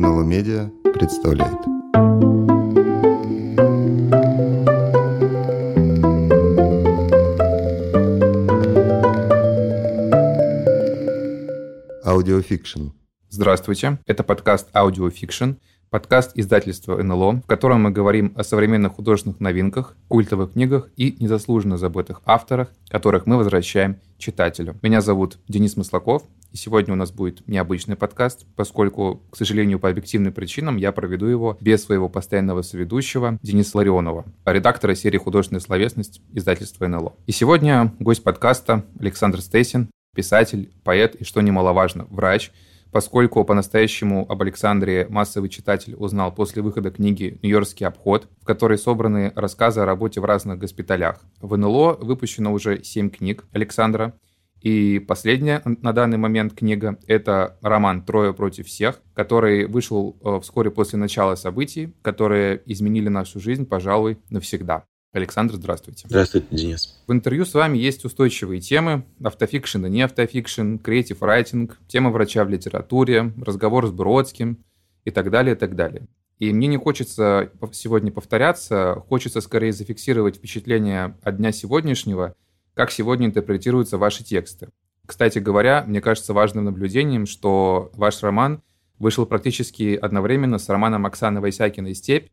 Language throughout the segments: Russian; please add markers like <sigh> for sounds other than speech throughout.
НЛО Медиа представляет. Аудиофикшн. Здравствуйте, это подкаст Аудиофикшн, подкаст издательства НЛО, в котором мы говорим о современных художественных новинках, культовых книгах и незаслуженно забытых авторах, которых мы возвращаем читателю. Меня зовут Денис Маслаков, и сегодня у нас будет необычный подкаст, поскольку, к сожалению, по объективным причинам я проведу его без своего постоянного соведущего Дениса Ларионова, редактора серии «Художественная словесность» издательства НЛО. И сегодня гость подкаста Александр Стейсин, писатель, поэт и, что немаловажно, врач, поскольку по-настоящему об Александре массовый читатель узнал после выхода книги «Нью-Йоркский обход», в которой собраны рассказы о работе в разных госпиталях. В НЛО выпущено уже семь книг Александра – и последняя на данный момент книга – это роман «Трое против всех», который вышел э, вскоре после начала событий, которые изменили нашу жизнь, пожалуй, навсегда. Александр, здравствуйте. Здравствуйте, Денис. В интервью с вами есть устойчивые темы – автофикшн и не автофикшн, креатив райтинг, тема врача в литературе, разговор с Бродским и так далее, и так далее. И мне не хочется сегодня повторяться, хочется скорее зафиксировать впечатление от дня сегодняшнего – как сегодня интерпретируются ваши тексты. Кстати говоря, мне кажется важным наблюдением, что ваш роман вышел практически одновременно с романом Оксаны Вайсякиной «Степь»,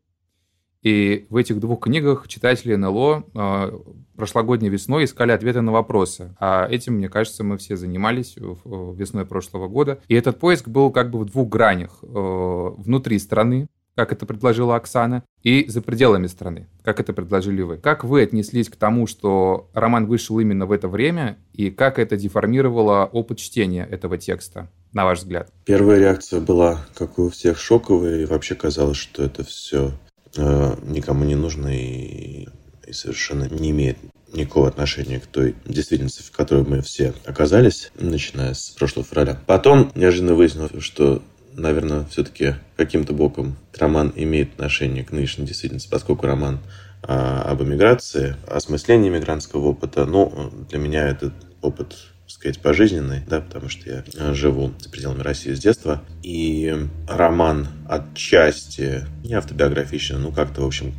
и в этих двух книгах читатели НЛО э, прошлогодней весной искали ответы на вопросы. А этим, мне кажется, мы все занимались весной прошлого года. И этот поиск был как бы в двух гранях. Э, внутри страны, как это предложила Оксана, и за пределами страны, как это предложили вы. Как вы отнеслись к тому, что роман вышел именно в это время, и как это деформировало опыт чтения этого текста, на ваш взгляд? Первая реакция была, как у всех, шоковая, и вообще казалось, что это все э, никому не нужно и, и совершенно не имеет никакого отношения к той действительности, в которой мы все оказались, начиная с прошлого февраля. Потом неожиданно выяснилось, что наверное, все-таки каким-то боком роман имеет отношение к нынешней действительности, поскольку роман а, об эмиграции, осмыслении мигрантского опыта. Ну, для меня этот опыт так сказать, пожизненный, да, потому что я а, живу за пределами России с детства. И роман отчасти не автобиографичный, ну, как-то, в общем,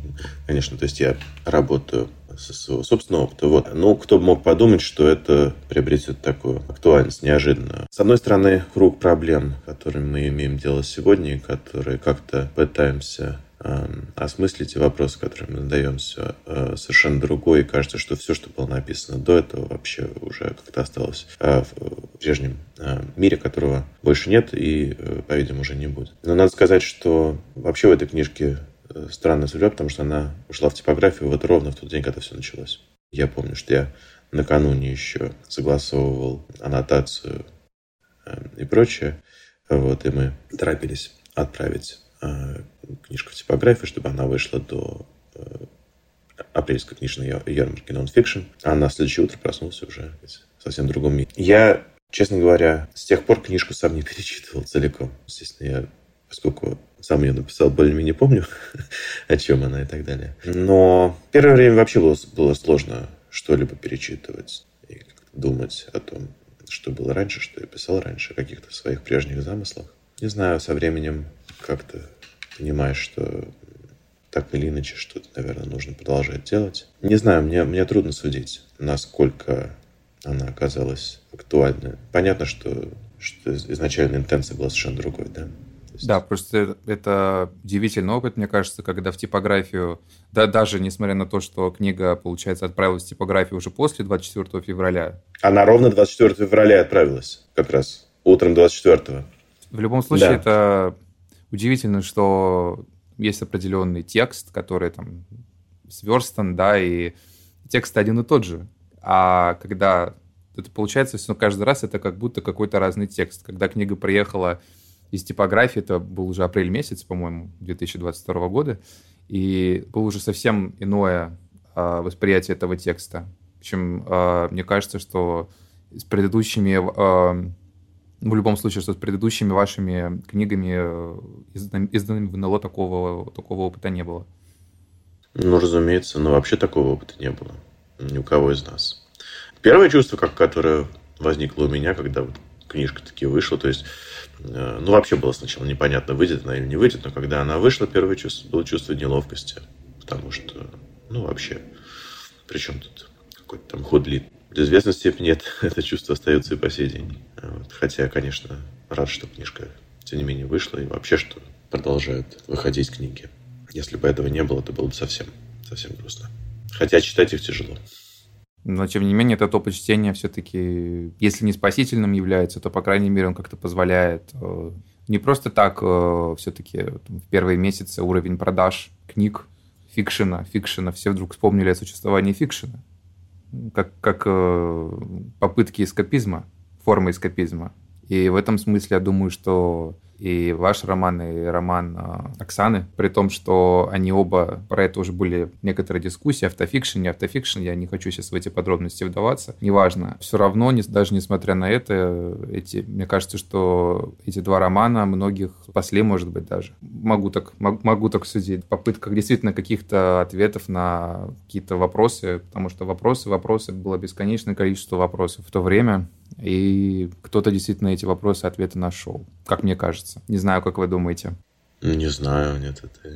конечно, то есть я работаю со собственного опыта. Вот. Ну, кто бы мог подумать, что это приобретет такую актуальность неожиданную. С одной стороны, круг проблем, которыми мы имеем дело сегодня, которые как-то пытаемся эм, осмыслить и вопросы, которые мы задаемся, э, совершенно другой. И кажется, что все, что было написано до этого, вообще уже как-то осталось э, в прежнем э, мире, которого больше нет и, по-видимому, уже не будет. Но надо сказать, что вообще в этой книжке странная судьба, потому что она ушла в типографию вот ровно в тот день, когда все началось. Я помню, что я накануне еще согласовывал аннотацию э, и прочее. Вот, и мы торопились отправить э, книжку в типографию, чтобы она вышла до апрельской книжной ярмарки нонфикшн. А на следующее утро проснулся уже в совсем другом мире. Я, честно говоря, с тех пор книжку сам не <laughs> перечитывал целиком. Естественно, я, поскольку сам ее написал, более-менее помню, <laughs> о чем она и так далее. Но первое время вообще было, было сложно что-либо перечитывать и думать о том, что было раньше, что я писал раньше, о каких-то своих прежних замыслах. Не знаю, со временем как-то понимаешь, что так или иначе что-то, наверное, нужно продолжать делать. Не знаю, мне, мне трудно судить, насколько она оказалась актуальной. Понятно, что, что изначально интенция была совершенно другой, да? Есть... Да, просто это удивительный опыт, мне кажется, когда в типографию, да, даже несмотря на то, что книга, получается, отправилась в типографию уже после 24 февраля. Она ровно 24 февраля отправилась, как раз, утром 24 В любом случае, да. это удивительно, что есть определенный текст, который там сверстан, да, и текст один и тот же. А когда это получается, все каждый раз это как будто какой-то разный текст. Когда книга приехала из типографии, это был уже апрель месяц, по-моему, 2022 года, и было уже совсем иное э, восприятие этого текста. Причем э, мне кажется, что с предыдущими, э, в любом случае, что с предыдущими вашими книгами, изданными в НЛО, такого, такого опыта не было. Ну, разумеется, но вообще такого опыта не было ни у кого из нас. Первое чувство, как, которое возникло у меня, когда вот книжка таки вышла, то есть Э, ну, вообще было сначала непонятно, выйдет она или не выйдет, но когда она вышла, первое чувство было чувство неловкости. Потому что, ну, вообще, причем тут какой-то там худлит. В известной степени это, <laughs> это чувство остается и по сей день. Вот. Хотя, конечно, рад, что книжка, тем не менее, вышла, и вообще, что продолжают выходить книги. Если бы этого не было, то было бы совсем, совсем грустно. Хотя читать их тяжело. Но, тем не менее, этот опыт чтения все-таки, если не спасительным является, то, по крайней мере, он как-то позволяет э, не просто так э, все-таки в первые месяцы уровень продаж книг фикшена, фикшена, все вдруг вспомнили о существовании фикшена, как, как э, попытки эскапизма, формы эскапизма. И в этом смысле я думаю, что и ваш роман, и роман а, Оксаны, при том, что они оба, про это уже были некоторые дискуссии, автофикшн, не автофикшн, я не хочу сейчас в эти подробности вдаваться, неважно. Все равно, даже несмотря на это, эти, мне кажется, что эти два романа многих спасли, может быть, даже. Могу так, могу так судить. Попытка действительно каких-то ответов на какие-то вопросы, потому что вопросы, вопросы, было бесконечное количество вопросов в то время, и кто-то действительно эти вопросы, ответы нашел, как мне кажется. Не знаю, как вы думаете. Не знаю, нет, это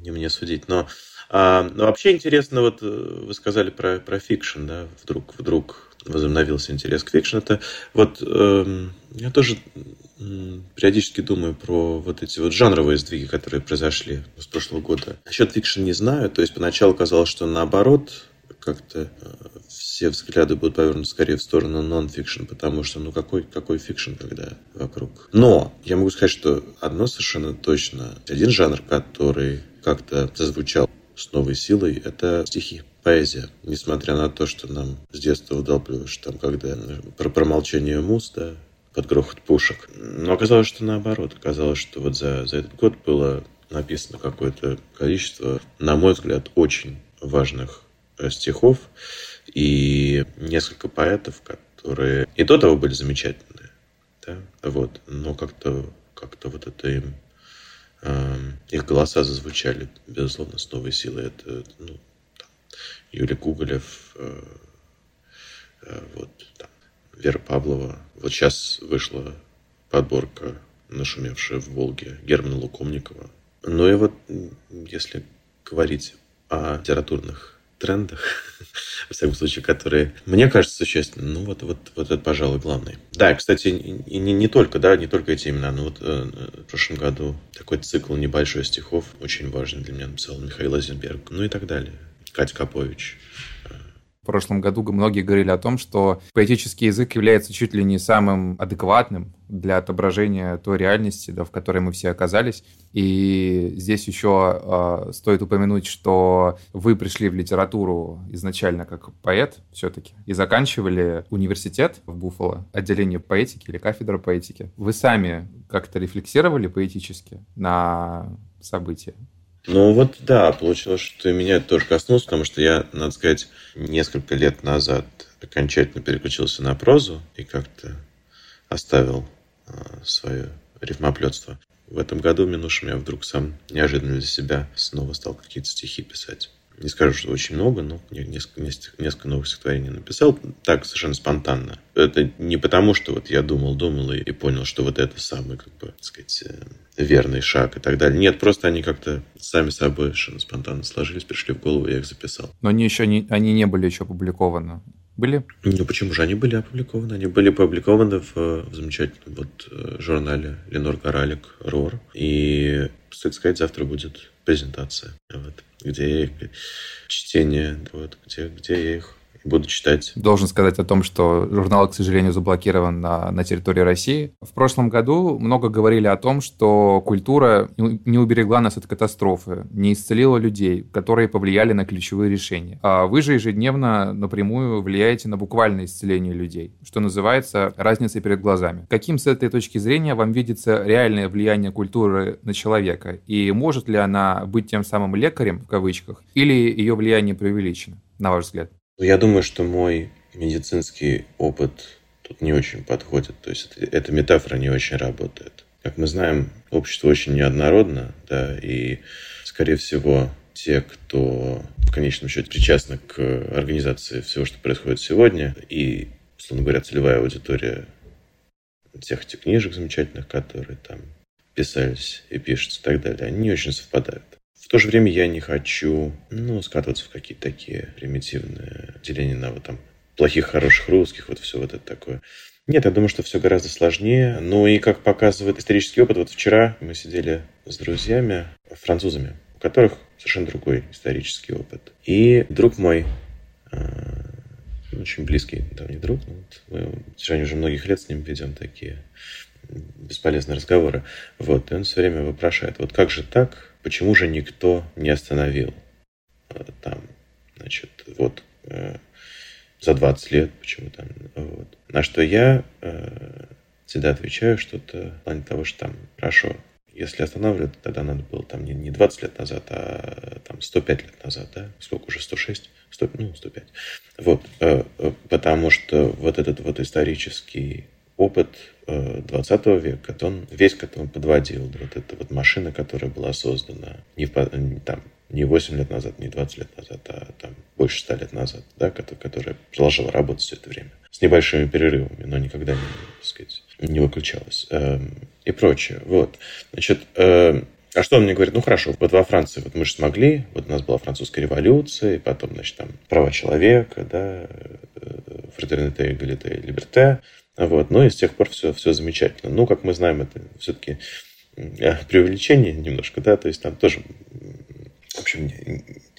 не мне судить. Но, а, но вообще интересно, вот э, вы сказали про, про фикшн, да, вдруг, вдруг возобновился интерес к фикшн. Это вот э, я тоже периодически думаю про вот эти вот жанровые сдвиги, которые произошли с прошлого года. Насчет фикшн не знаю. То есть поначалу казалось, что наоборот, как-то э, все взгляды будут повернуты скорее в сторону нон-фикшн, потому что, ну, какой, какой фикшн, когда вокруг. Но я могу сказать, что одно совершенно точно, один жанр, который как-то зазвучал с новой силой, это стихи поэзия, несмотря на то, что нам с детства вдалбливают, там, когда про, про молчание муз, да, под грохот пушек. Но оказалось, что наоборот. Оказалось, что вот за, за этот год было написано какое-то количество, на мой взгляд, очень важных Э, стихов и несколько поэтов, которые и до того были замечательные, да, вот, но как-то как-то вот это им э, их голоса зазвучали, безусловно, с новой силой. Это, ну, там, Юрий Куголев, э, э, вот, там, Вера Павлова. Вот сейчас вышла подборка, нашумевшая в Волге, Германа Лукомникова. Ну и вот, если говорить о литературных трендах, <laughs> во всяком случае, которые, мне кажется, существенны. Ну, вот, вот, вот это, пожалуй, главный. Да, кстати, и не, не только, да, не только эти имена, но вот э, в прошлом году такой цикл небольшой стихов, очень важный для меня, написал Михаил Азенберг, ну и так далее. Катя Капович, в прошлом году многие говорили о том, что поэтический язык является чуть ли не самым адекватным для отображения той реальности, да, в которой мы все оказались. И здесь еще э, стоит упомянуть, что вы пришли в литературу изначально как поэт все-таки и заканчивали университет в Буффало, отделение поэтики или кафедра поэтики. Вы сами как-то рефлексировали поэтически на события? Ну вот да, получилось, что меня это тоже коснулось, потому что я, надо сказать, несколько лет назад окончательно переключился на прозу и как-то оставил э, свое рифмоплетство. В этом году минувшем я вдруг сам неожиданно для себя снова стал какие-то стихи писать не скажу, что очень много, но несколько, несколько, новых стихотворений написал. Так, совершенно спонтанно. Это не потому, что вот я думал, думал и, и понял, что вот это самый, как бы, так сказать, э, верный шаг и так далее. Нет, просто они как-то сами собой совершенно спонтанно сложились, пришли в голову, я их записал. Но они еще не, они не были еще опубликованы. Были? Ну почему же? Они были опубликованы. Они были опубликованы в, в замечательном вот э, журнале Ленор Коралик РОР. И, кстати сказать, завтра будет презентация. Вот где чтение, вот, где, где я их буду читать. Должен сказать о том, что журнал, к сожалению, заблокирован на, на территории России. В прошлом году много говорили о том, что культура не уберегла нас от катастрофы, не исцелила людей, которые повлияли на ключевые решения. А вы же ежедневно напрямую влияете на буквальное исцеление людей, что называется разницей перед глазами. Каким с этой точки зрения вам видится реальное влияние культуры на человека? И может ли она быть тем самым лекарем, в кавычках, или ее влияние преувеличено, на ваш взгляд? Ну, я думаю, что мой медицинский опыт тут не очень подходит. То есть эта метафора не очень работает. Как мы знаем, общество очень неоднородно, да, и, скорее всего, те, кто в конечном счете причастны к организации всего, что происходит сегодня, и, условно говоря, целевая аудитория всех этих книжек замечательных, которые там писались и пишутся и так далее, они не очень совпадают. В то же время я не хочу, ну, скатываться в какие-то такие примитивные деления на вот там плохих, хороших русских, вот все вот это такое. Нет, я думаю, что все гораздо сложнее. Ну и как показывает исторический опыт, вот вчера мы сидели с друзьями, французами, у которых совершенно другой исторический опыт. И друг мой, э, очень близкий давний друг, ну, вот мы в течение уже многих лет с ним ведем такие бесполезные разговоры. Вот, и он все время вопрошает, вот как же так, почему же никто не остановил э, там, значит, вот э, за 20 лет, почему там, вот. На что я э, всегда отвечаю что-то в плане того, что там, хорошо, если останавливать, тогда надо было там не, не 20 лет назад, а там 105 лет назад, да? Сколько уже? 106? 100, ну, 105. Вот. Потому что вот этот вот исторический опыт 20 э, века, он весь к этому подводил. Вот эта вот машина, которая была создана не, в, там, не 8 лет назад, не 20 лет назад, а там больше 100 лет назад, да, которая, продолжала работать все это время. С небольшими перерывами, но никогда не, так сказать, не выключалась. Эм, и прочее. Вот. Значит, эм, а что он мне говорит? Ну хорошо, вот во Франции вот мы же смогли, вот у нас была французская революция, и потом, значит, там права человека, да, фратерните, эгалите, либерте, вот. Ну и с тех пор все, все замечательно. Ну, как мы знаем, это все-таки э, преувеличение немножко, да, то есть там тоже, в общем,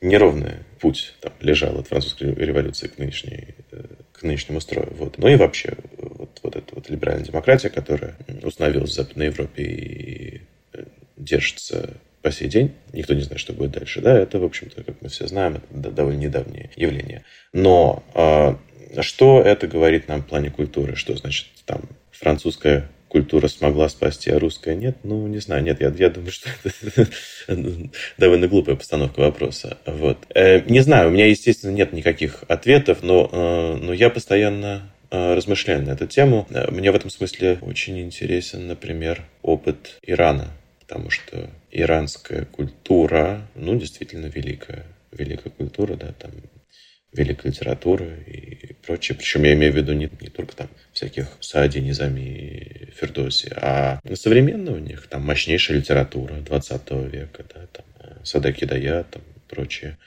неровный путь там лежал от французской революции к, нынешней, э, к нынешнему строю. Вот. Ну и вообще, вот, вот эта вот либеральная демократия, которая установилась в Западной Европе и э, держится по сей день, никто не знает, что будет дальше, да, это, в общем-то, как мы все знаем, это довольно недавнее явление. Но а, что это говорит нам в плане культуры? Что значит там французская культура смогла спасти, а русская нет? Ну, не знаю, нет, я, я думаю, что это <laughs> довольно глупая постановка вопроса. Вот. Э, не знаю, у меня, естественно, нет никаких ответов, но, э, но я постоянно э, размышляю на эту тему. Мне в этом смысле очень интересен, например, опыт Ирана, потому что иранская культура, ну, действительно великая, великая культура, да, там великой литературы и прочее. Причем я имею в виду не, не только там всяких Саади, Низами, Фердоси, а современная у них там мощнейшая литература 20 века, да, там э, Садаки Дая, там прочее.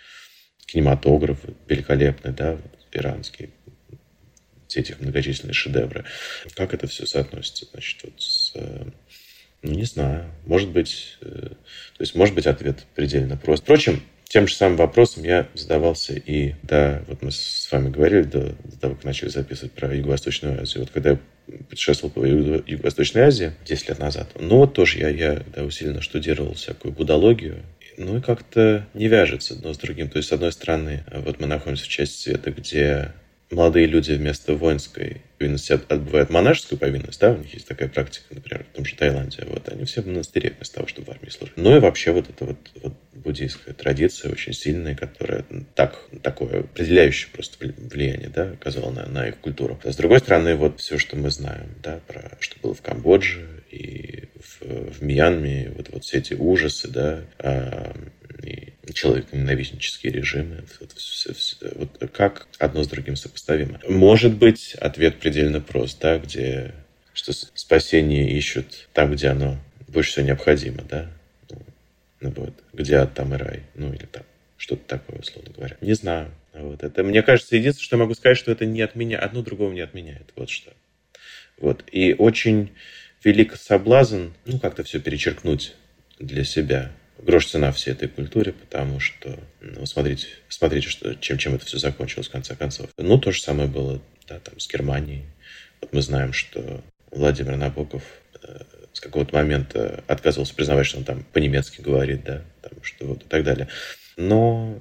Кинематограф великолепный, да, иранский, все эти многочисленные шедевры. Как это все соотносится, значит, вот с э, ну, не знаю. Может быть, э, то есть, может быть, ответ предельно прост. Впрочем, тем же самым вопросом я задавался и, да, вот мы с вами говорили до, до того, как начали записывать про Юго-Восточную Азию. Вот когда я путешествовал по Юго-Восточной Азии 10 лет назад, ну вот тоже я, я да, усиленно штудировал всякую будологию, ну и как-то не вяжется одно с другим. То есть, с одной стороны, вот мы находимся в части света, где молодые люди вместо воинской повинности отбывают монашескую повинность, да, у них есть такая практика, например, в том же Таиланде, вот, они все в монастыре вместо того, чтобы в армии служить. Ну и вообще вот эта вот, вот буддийская традиция очень сильная, которая так, такое определяющее просто влияние, да, оказала на, на их культуру. А с другой стороны, вот все, что мы знаем, да, про что было в Камбодже и в, в Мьянме, вот, вот все эти ужасы, да, а, и человеконенавистнические режимы. Вот, все, вот как одно с другим сопоставимо? Может быть, ответ предельно прост, да, где что спасение ищут там, где оно больше всего необходимо, да? Ну, вот, где ад, там и рай, ну или там что-то такое, условно говоря. Не знаю. Вот это, мне кажется, единственное, что я могу сказать, что это не отменяет, одно другого не отменяет. Вот что. Вот. И очень велик соблазн, ну, как-то все перечеркнуть для себя грош цена всей этой культуре, потому что, ну, смотрите, смотрите, что, чем, чем это все закончилось в конце концов. Ну, то же самое было да, там, с Германией. Вот мы знаем, что Владимир Набоков э, с какого-то момента отказывался признавать, что он там по-немецки говорит, да, там, что вот и так далее. Но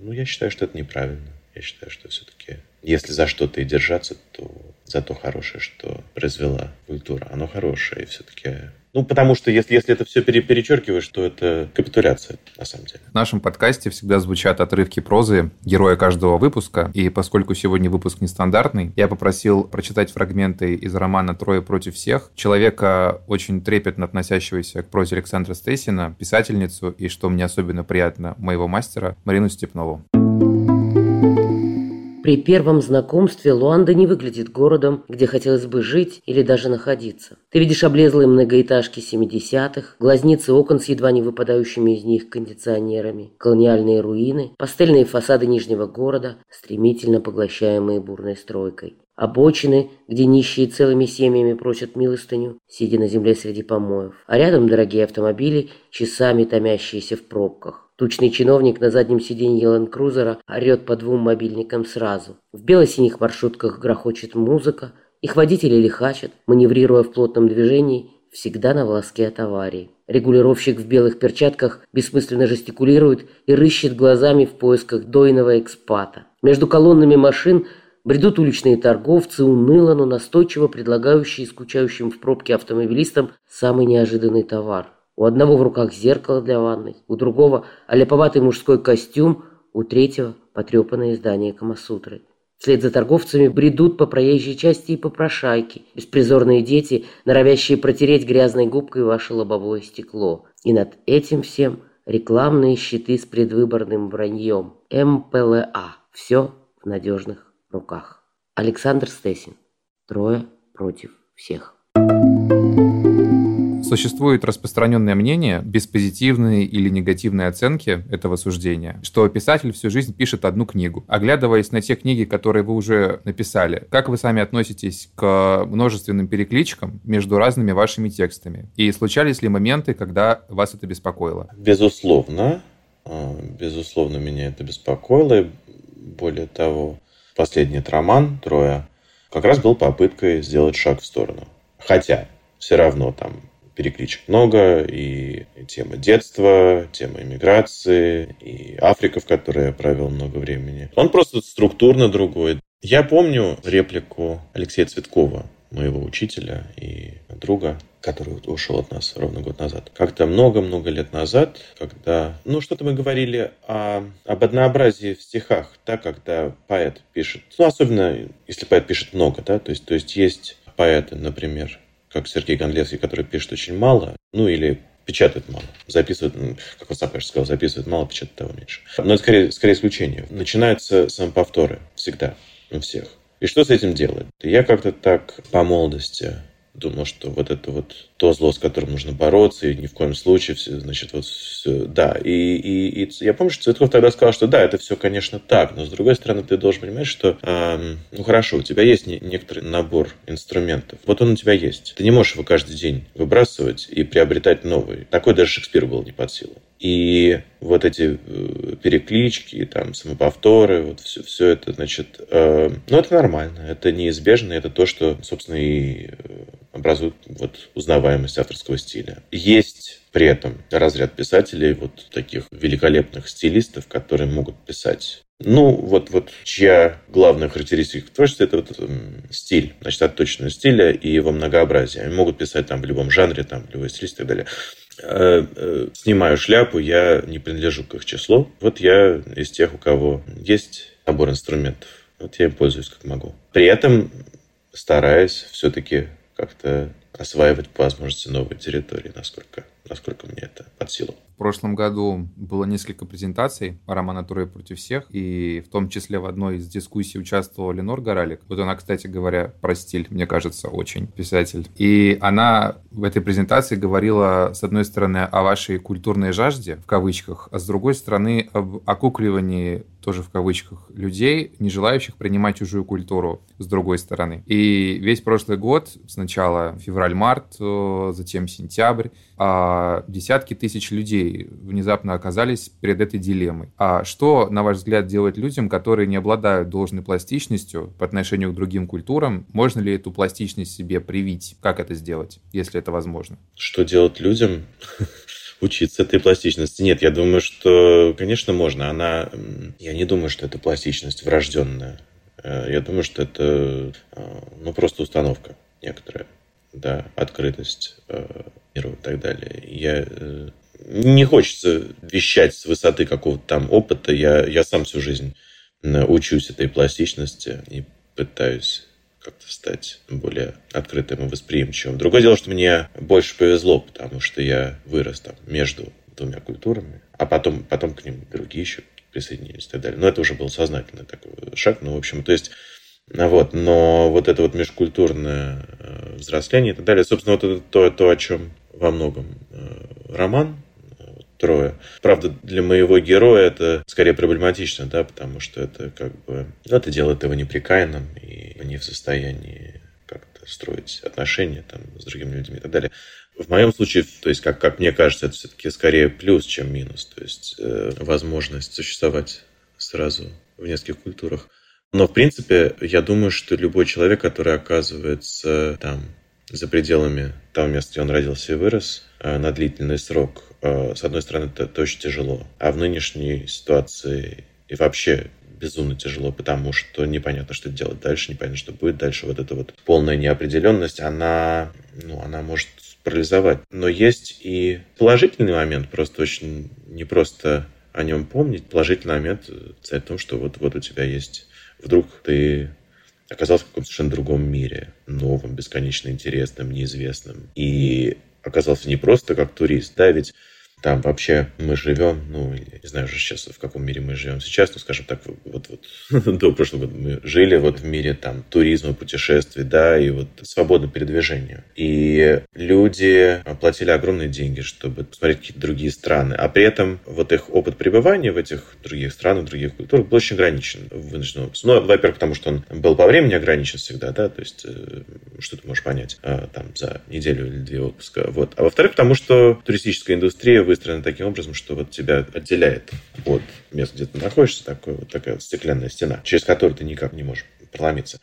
ну, я считаю, что это неправильно. Я считаю, что все-таки, если за что-то и держаться, то за то хорошее, что произвела культура. Оно хорошее, и все-таки ну, потому что если, если это все пере, перечеркиваешь, то это капитуляция, на самом деле. В нашем подкасте всегда звучат отрывки прозы героя каждого выпуска. И поскольку сегодня выпуск нестандартный, я попросил прочитать фрагменты из романа «Трое против всех». Человека, очень трепетно относящегося к прозе Александра Стейсина, писательницу и, что мне особенно приятно, моего мастера Марину Степнову. При первом знакомстве Луанда не выглядит городом, где хотелось бы жить или даже находиться. Ты видишь облезлые многоэтажки 70-х, глазницы окон с едва не выпадающими из них кондиционерами, колониальные руины, пастельные фасады Нижнего города, стремительно поглощаемые бурной стройкой. Обочины, где нищие целыми семьями просят милостыню, сидя на земле среди помоев. А рядом дорогие автомобили, часами томящиеся в пробках. Тучный чиновник на заднем сиденье ленд-крузера орет по двум мобильникам сразу. В бело-синих маршрутках грохочет музыка, их водители лихачат, маневрируя в плотном движении, всегда на волоске от аварии. Регулировщик в белых перчатках бессмысленно жестикулирует и рыщет глазами в поисках дойного экспата. Между колоннами машин бредут уличные торговцы, уныло, но настойчиво предлагающие скучающим в пробке автомобилистам самый неожиданный товар – у одного в руках зеркало для ванной, у другого оляповатый мужской костюм, у третьего потрепанное издание Камасутры. Вслед за торговцами бредут по проезжей части и попрошайки, беспризорные дети, норовящие протереть грязной губкой ваше лобовое стекло. И над этим всем рекламные щиты с предвыборным враньем. МПЛА. Все в надежных руках. Александр Стесин. Трое против всех. Существует распространенное мнение, без позитивной или негативной оценки этого суждения, что писатель всю жизнь пишет одну книгу. Оглядываясь на те книги, которые вы уже написали, как вы сами относитесь к множественным перекличкам между разными вашими текстами? И случались ли моменты, когда вас это беспокоило? Безусловно. А, безусловно, меня это беспокоило. Более того, последний роман «Трое» как раз был попыткой сделать шаг в сторону. Хотя все равно там перекличек много, и тема детства, тема иммиграции, и Африка, в которой я провел много времени. Он просто структурно другой. Я помню реплику Алексея Цветкова, моего учителя и друга, который ушел от нас ровно год назад. Как-то много-много лет назад, когда, ну, что-то мы говорили о, об однообразии в стихах, да, когда поэт пишет, ну, особенно если поэт пишет много, да, то есть, то есть есть поэты, например, как Сергей Гондлевский, который пишет очень мало, ну или печатает мало, записывает, как сам, конечно, сказал, записывает мало, печатает того меньше. Но это скорее, скорее исключение. Начинаются самоповторы всегда, у всех. И что с этим делать? Я как-то так по молодости думал, что вот это вот то зло, с которым нужно бороться, и ни в коем случае, все, значит, вот все, да. И, и, и я помню, что Цветков тогда сказал, что да, это все, конечно, так, но с другой стороны, ты должен понимать, что, э, ну хорошо, у тебя есть не, некоторый набор инструментов, вот он у тебя есть. Ты не можешь его каждый день выбрасывать и приобретать новый. Такой даже Шекспиру был не под силу. И вот эти э, переклички, там, самоповторы, вот все, все это, значит, э, ну, это нормально, это неизбежно, это то, что, собственно, и образует вот узнаваемость авторского стиля. Есть при этом разряд писателей, вот таких великолепных стилистов, которые могут писать ну, вот, вот чья главная характеристика в творчестве – это вот стиль, значит, отточенность стиля и его многообразие. Они могут писать там в любом жанре, там, в любой стилист и так далее. Э, э, снимаю шляпу, я не принадлежу к их числу. Вот я из тех, у кого есть набор инструментов. Вот я им пользуюсь как могу. При этом стараясь все-таки как-то осваивать по возможности новые территории, насколько, насколько мне это под силу. В прошлом году было несколько презентаций романа «Трое против всех», и в том числе в одной из дискуссий участвовала Ленор Горалик. Вот она, кстати говоря, про стиль, мне кажется, очень писатель. И она в этой презентации говорила, с одной стороны, о вашей культурной жажде, в кавычках, а с другой стороны, об окукливании тоже в кавычках, людей, не желающих принимать чужую культуру с другой стороны. И весь прошлый год, сначала февраль-март, э, затем сентябрь, а десятки тысяч людей внезапно оказались перед этой дилеммой. А что, на ваш взгляд, делать людям, которые не обладают должной пластичностью по отношению к другим культурам? Можно ли эту пластичность себе привить? Как это сделать, если это возможно? Что делать людям? <laughs> учиться этой пластичности. Нет, я думаю, что, конечно, можно. Она, я не думаю, что это пластичность врожденная. Э, я думаю, что это э, ну, просто установка некоторая. Да, открытость э, миру и так далее. Я не хочется вещать с высоты какого-то там опыта. Я, я сам всю жизнь учусь этой пластичности и пытаюсь как-то стать более открытым и восприимчивым. Другое дело, что мне больше повезло, потому что я вырос там между двумя культурами, а потом, потом к ним другие еще присоединились и так далее. Но это уже был сознательный такой шаг. Ну, в общем, то есть вот, но вот это вот межкультурное э, взросление и так далее, собственно, вот это то, то о чем во многом э, роман трое. Правда, для моего героя это скорее проблематично, да, потому что это как бы... Ну, это делает его неприкаянным и не в состоянии как-то строить отношения там с другими людьми и так далее. В моем случае, то есть, как, как мне кажется, это все-таки скорее плюс, чем минус. То есть, э, возможность существовать сразу в нескольких культурах. Но, в принципе, я думаю, что любой человек, который оказывается там за пределами того места, где он родился и вырос, э, на длительный срок, с одной стороны, это, это очень тяжело. А в нынешней ситуации и вообще безумно тяжело, потому что непонятно, что делать дальше, непонятно, что будет дальше. Вот эта вот полная неопределенность, она, ну, она может парализовать. Но есть и положительный момент, просто очень не просто о нем помнить. Положительный момент в том, что вот, вот у тебя есть вдруг ты оказался в каком-то совершенно другом мире, новом, бесконечно интересном, неизвестном. И оказался не просто как турист, да, ведь там вообще мы живем, ну, не знаю уже сейчас, в каком мире мы живем сейчас, ну, скажем так, вот, вот <laughs> до прошлого года мы жили вот в мире там туризма, путешествий, да, и вот свободного передвижения. И люди платили огромные деньги, чтобы посмотреть какие-то другие страны, а при этом вот их опыт пребывания в этих других странах, других культурах был очень ограничен в вынужденном опыте. Ну, во-первых, потому что он был по времени ограничен всегда, да, то есть э, что ты можешь понять а, там за неделю или две отпуска, вот. А во-вторых, потому что туристическая индустрия выстроена таким образом, что вот тебя отделяет от места, где ты находишься, такой, вот такая вот стеклянная стена, через которую ты никак не можешь проломиться.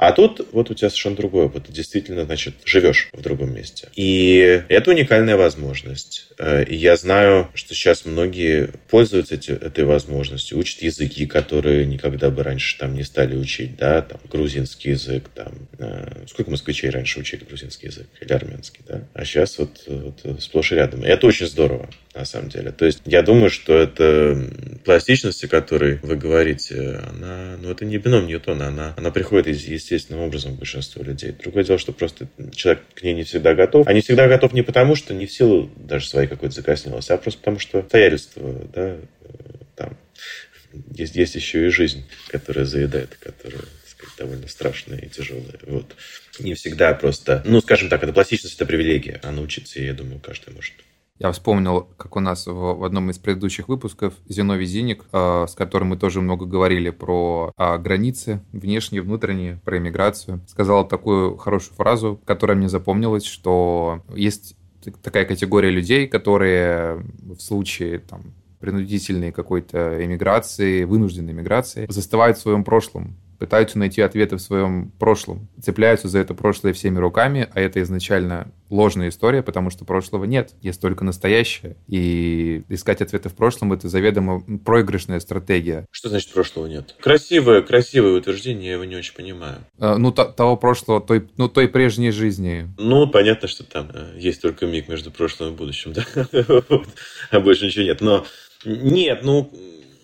А тут вот у тебя совершенно другой опыт. Ты действительно, значит, живешь в другом месте. И это уникальная возможность. Э, и я знаю, что сейчас многие пользуются эти, этой возможностью, учат языки, которые никогда бы раньше там не стали учить, да, там, грузинский язык, там, э, сколько москвичей раньше учили грузинский язык или армянский, да, а сейчас вот, вот сплошь и рядом. И это очень здорово на самом деле. То есть я думаю, что это пластичность, о которой вы говорите, она, ну, это не бином Ньютона, она, она приходит из, естественным образом к большинству людей. Другое дело, что просто человек к ней не всегда готов. А не всегда готов не потому, что не в силу даже своей какой-то закоснелости, а просто потому, что обстоятельства, да, там, есть, есть еще и жизнь, которая заедает, которая довольно страшная и тяжелая. Вот. Не всегда просто... Ну, скажем так, это пластичность, это привилегия. А научиться, я думаю, каждый может. Я вспомнил, как у нас в, в одном из предыдущих выпусков Зиновий Зиник, э, с которым мы тоже много говорили про э, границы, внешние, внутренние, про иммиграцию, сказал такую хорошую фразу, которая мне запомнилась, что есть такая категория людей, которые в случае там, принудительной какой-то эмиграции, вынужденной эмиграции, застывают в своем прошлом, пытаются найти ответы в своем прошлом, цепляются за это прошлое всеми руками, а это изначально ложная история, потому что прошлого нет, есть только настоящее. И искать ответы в прошлом — это заведомо проигрышная стратегия. Что значит прошлого нет? Красивое, красивое утверждение, я его не очень понимаю. А, ну, то, того прошлого, той, ну, той прежней жизни. Ну, понятно, что там э, есть только миг между прошлым и будущим, <laughs> да? А больше ничего нет. Но нет, ну,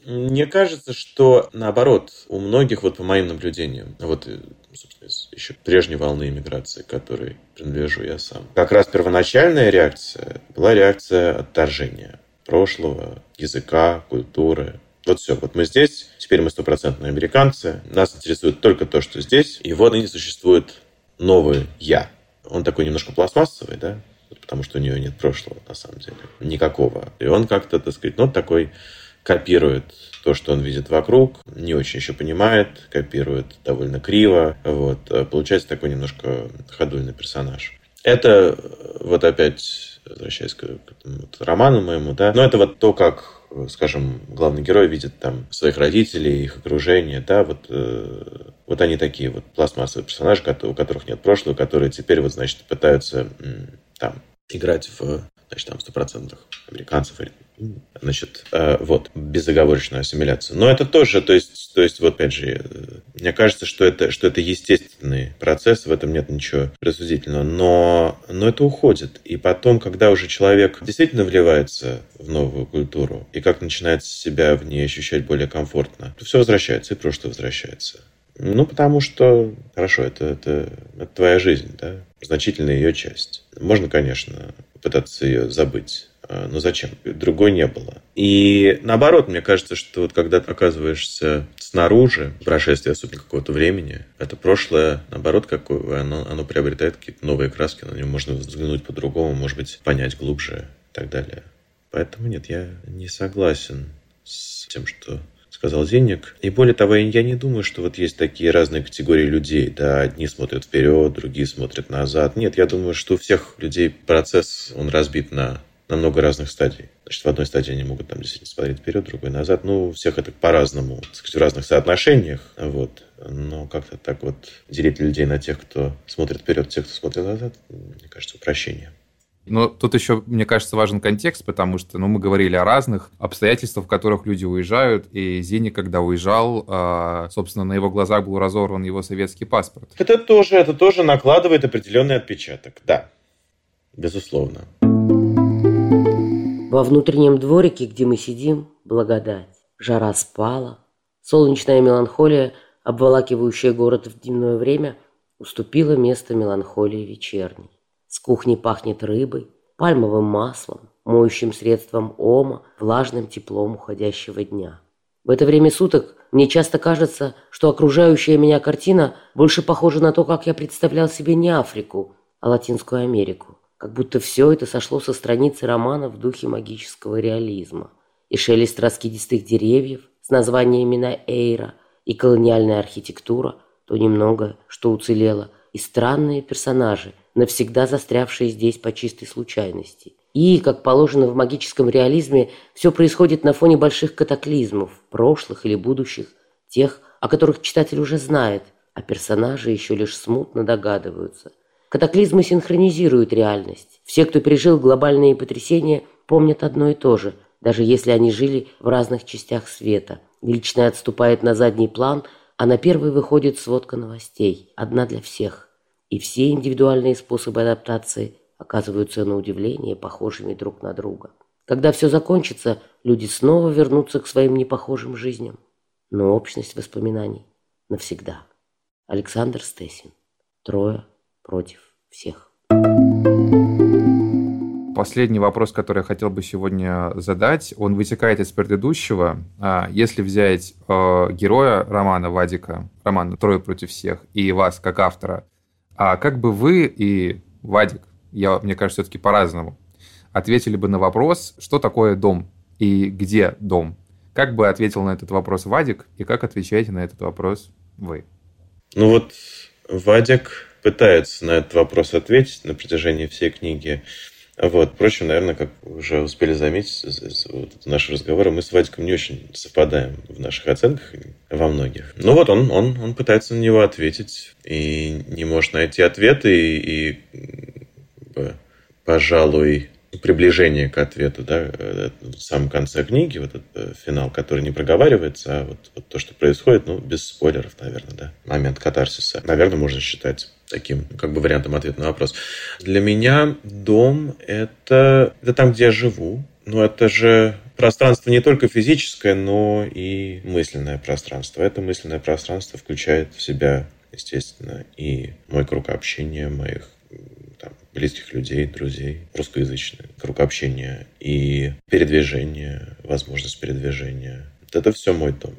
мне кажется, что наоборот, у многих, вот по моим наблюдениям, вот э, собственно, из еще прежней волны иммиграции, которой принадлежу я сам, как раз первоначальная реакция была реакция отторжения прошлого, языка, культуры. Вот все, вот мы здесь, теперь мы стопроцентные американцы, нас интересует только то, что здесь, и вот ныне существует новый «я». Он такой немножко пластмассовый, да, потому что у нее нет прошлого, на самом деле, никакого. И он как-то, так сказать, ну, такой копирует то, что он видит вокруг, не очень еще понимает, копирует довольно криво. Вот. Получается такой немножко ходульный персонаж. Это вот опять, возвращаясь к, к вот, роману моему, да, но это вот то, как, скажем, главный герой видит там своих родителей, их окружение, да, вот, э, вот они такие вот пластмассовые персонажи, у которых нет прошлого, которые теперь вот, значит, пытаются там играть в, значит, там, стопроцентных американцев или Значит, э, вот, безоговорочную ассимиляцию. Но это тоже, то есть, то есть, вот опять же, э, мне кажется, что это, что это естественный процесс, в этом нет ничего рассудительного, но, но это уходит. И потом, когда уже человек действительно вливается в новую культуру, и как начинает себя в ней ощущать более комфортно, то все возвращается, и прошлое возвращается. Ну, потому что, хорошо, это, это, это твоя жизнь, да, значительная ее часть. Можно, конечно, пытаться ее забыть ну зачем? Другой не было. И наоборот, мне кажется, что вот когда ты оказываешься снаружи, прошествие особенно какого-то времени, это прошлое, наоборот, какое, оно, оно приобретает какие-то новые краски, на него можно взглянуть по-другому, может быть, понять глубже и так далее. Поэтому нет, я не согласен с тем, что сказал Зенник. И более того, я не думаю, что вот есть такие разные категории людей. Да, одни смотрят вперед, другие смотрят назад. Нет, я думаю, что у всех людей процесс, он разбит на на много разных стадий. Значит, в одной стадии они могут там действительно смотреть вперед, другой назад. Ну, у всех это по-разному, так сказать, в разных соотношениях. Вот. Но как-то так вот делить людей на тех, кто смотрит вперед, тех, кто смотрит назад, мне кажется, упрощение. Но тут еще, мне кажется, важен контекст, потому что ну, мы говорили о разных обстоятельствах, в которых люди уезжают. И Зини, когда уезжал, а, собственно, на его глазах был разорван его советский паспорт. Это тоже, это тоже накладывает определенный отпечаток, да, безусловно. Во внутреннем дворике, где мы сидим, благодать. Жара спала. Солнечная меланхолия, обволакивающая город в дневное время, уступила место меланхолии вечерней. С кухни пахнет рыбой, пальмовым маслом, моющим средством ома, влажным теплом уходящего дня. В это время суток мне часто кажется, что окружающая меня картина больше похожа на то, как я представлял себе не Африку, а Латинскую Америку. Как будто все это сошло со страницы романа в духе магического реализма. И шелест раскидистых деревьев с названиями на Эйра, и колониальная архитектура, то немного, что уцелело, и странные персонажи – навсегда застрявшие здесь по чистой случайности. И, как положено в магическом реализме, все происходит на фоне больших катаклизмов, прошлых или будущих, тех, о которых читатель уже знает, а персонажи еще лишь смутно догадываются. Катаклизмы синхронизируют реальность. Все, кто пережил глобальные потрясения, помнят одно и то же, даже если они жили в разных частях света. Личное отступает на задний план, а на первый выходит сводка новостей, одна для всех и все индивидуальные способы адаптации оказываются на удивление похожими друг на друга. Когда все закончится, люди снова вернутся к своим непохожим жизням, но общность воспоминаний навсегда. Александр Стесин. Трое против всех. Последний вопрос, который я хотел бы сегодня задать, он вытекает из предыдущего. А, если взять э, героя романа Вадика, романа «Трое против всех», и вас как автора – а как бы вы и Вадик, я, мне кажется, все-таки по-разному, ответили бы на вопрос, что такое дом и где дом? Как бы ответил на этот вопрос Вадик, и как отвечаете на этот вопрос вы? Ну вот Вадик пытается на этот вопрос ответить на протяжении всей книги. Вот. Впрочем, наверное, как уже успели заметить вот наши разговоры, мы с Вадиком не очень совпадаем в наших оценках во многих. Ну вот он, он, он пытается на него ответить и не может найти ответы, и, и пожалуй, приближение к ответу, да, в самом конце книги, вот этот э, финал, который не проговаривается, а вот, вот то, что происходит, ну, без спойлеров, наверное, да, момент катарсиса. Наверное, можно считать таким как бы вариантом ответа на вопрос. Для меня дом это, это там, где я живу. Но это же пространство не только физическое, но и мысленное пространство. Это мысленное пространство включает в себя, естественно, и мой круг общения, моих там, близких людей, друзей, русскоязычный круг общения и передвижение, возможность передвижения. Вот это все мой дом.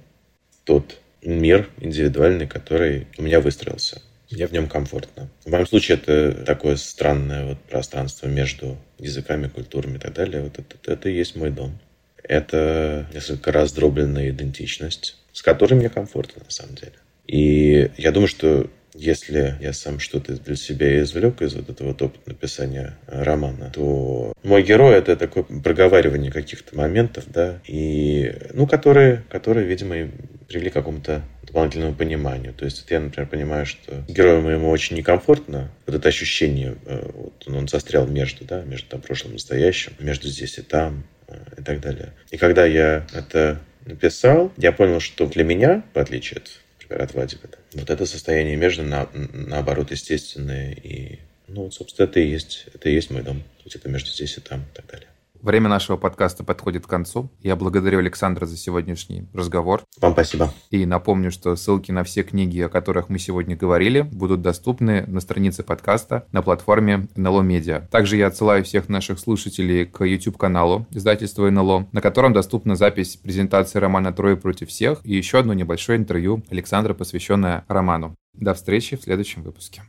Тот мир индивидуальный, который у меня выстроился. Мне в нем комфортно. В моем случае это такое странное вот пространство между языками, культурами и так далее. Вот это, это и есть мой дом. Это несколько раздробленная идентичность, с которой мне комфортно на самом деле. И я думаю, что если я сам что-то для себя извлек из вот этого опыта написания романа, то мой герой это такое проговаривание каких-то моментов, да, и, ну, которые, которые, видимо, привели к какому-то дополнительному пониманию. То есть вот я, например, понимаю, что герою моему очень некомфортно, вот это ощущение, э, вот он застрял между, да, между там, прошлым и настоящим, между здесь и там э, и так далее. И когда я это написал, я понял, что для меня, в отличие от например, от Вадика. Вот это состояние между, на, наоборот, естественное. И, ну, собственно, это и есть, это и есть мой дом. Где-то между здесь и там и так далее. Время нашего подкаста подходит к концу. Я благодарю Александра за сегодняшний разговор. Вам спасибо. И напомню, что ссылки на все книги, о которых мы сегодня говорили, будут доступны на странице подкаста на платформе NLO Media. Также я отсылаю всех наших слушателей к YouTube-каналу издательства НЛО, на котором доступна запись презентации романа «Трое против всех» и еще одно небольшое интервью Александра, посвященное роману. До встречи в следующем выпуске.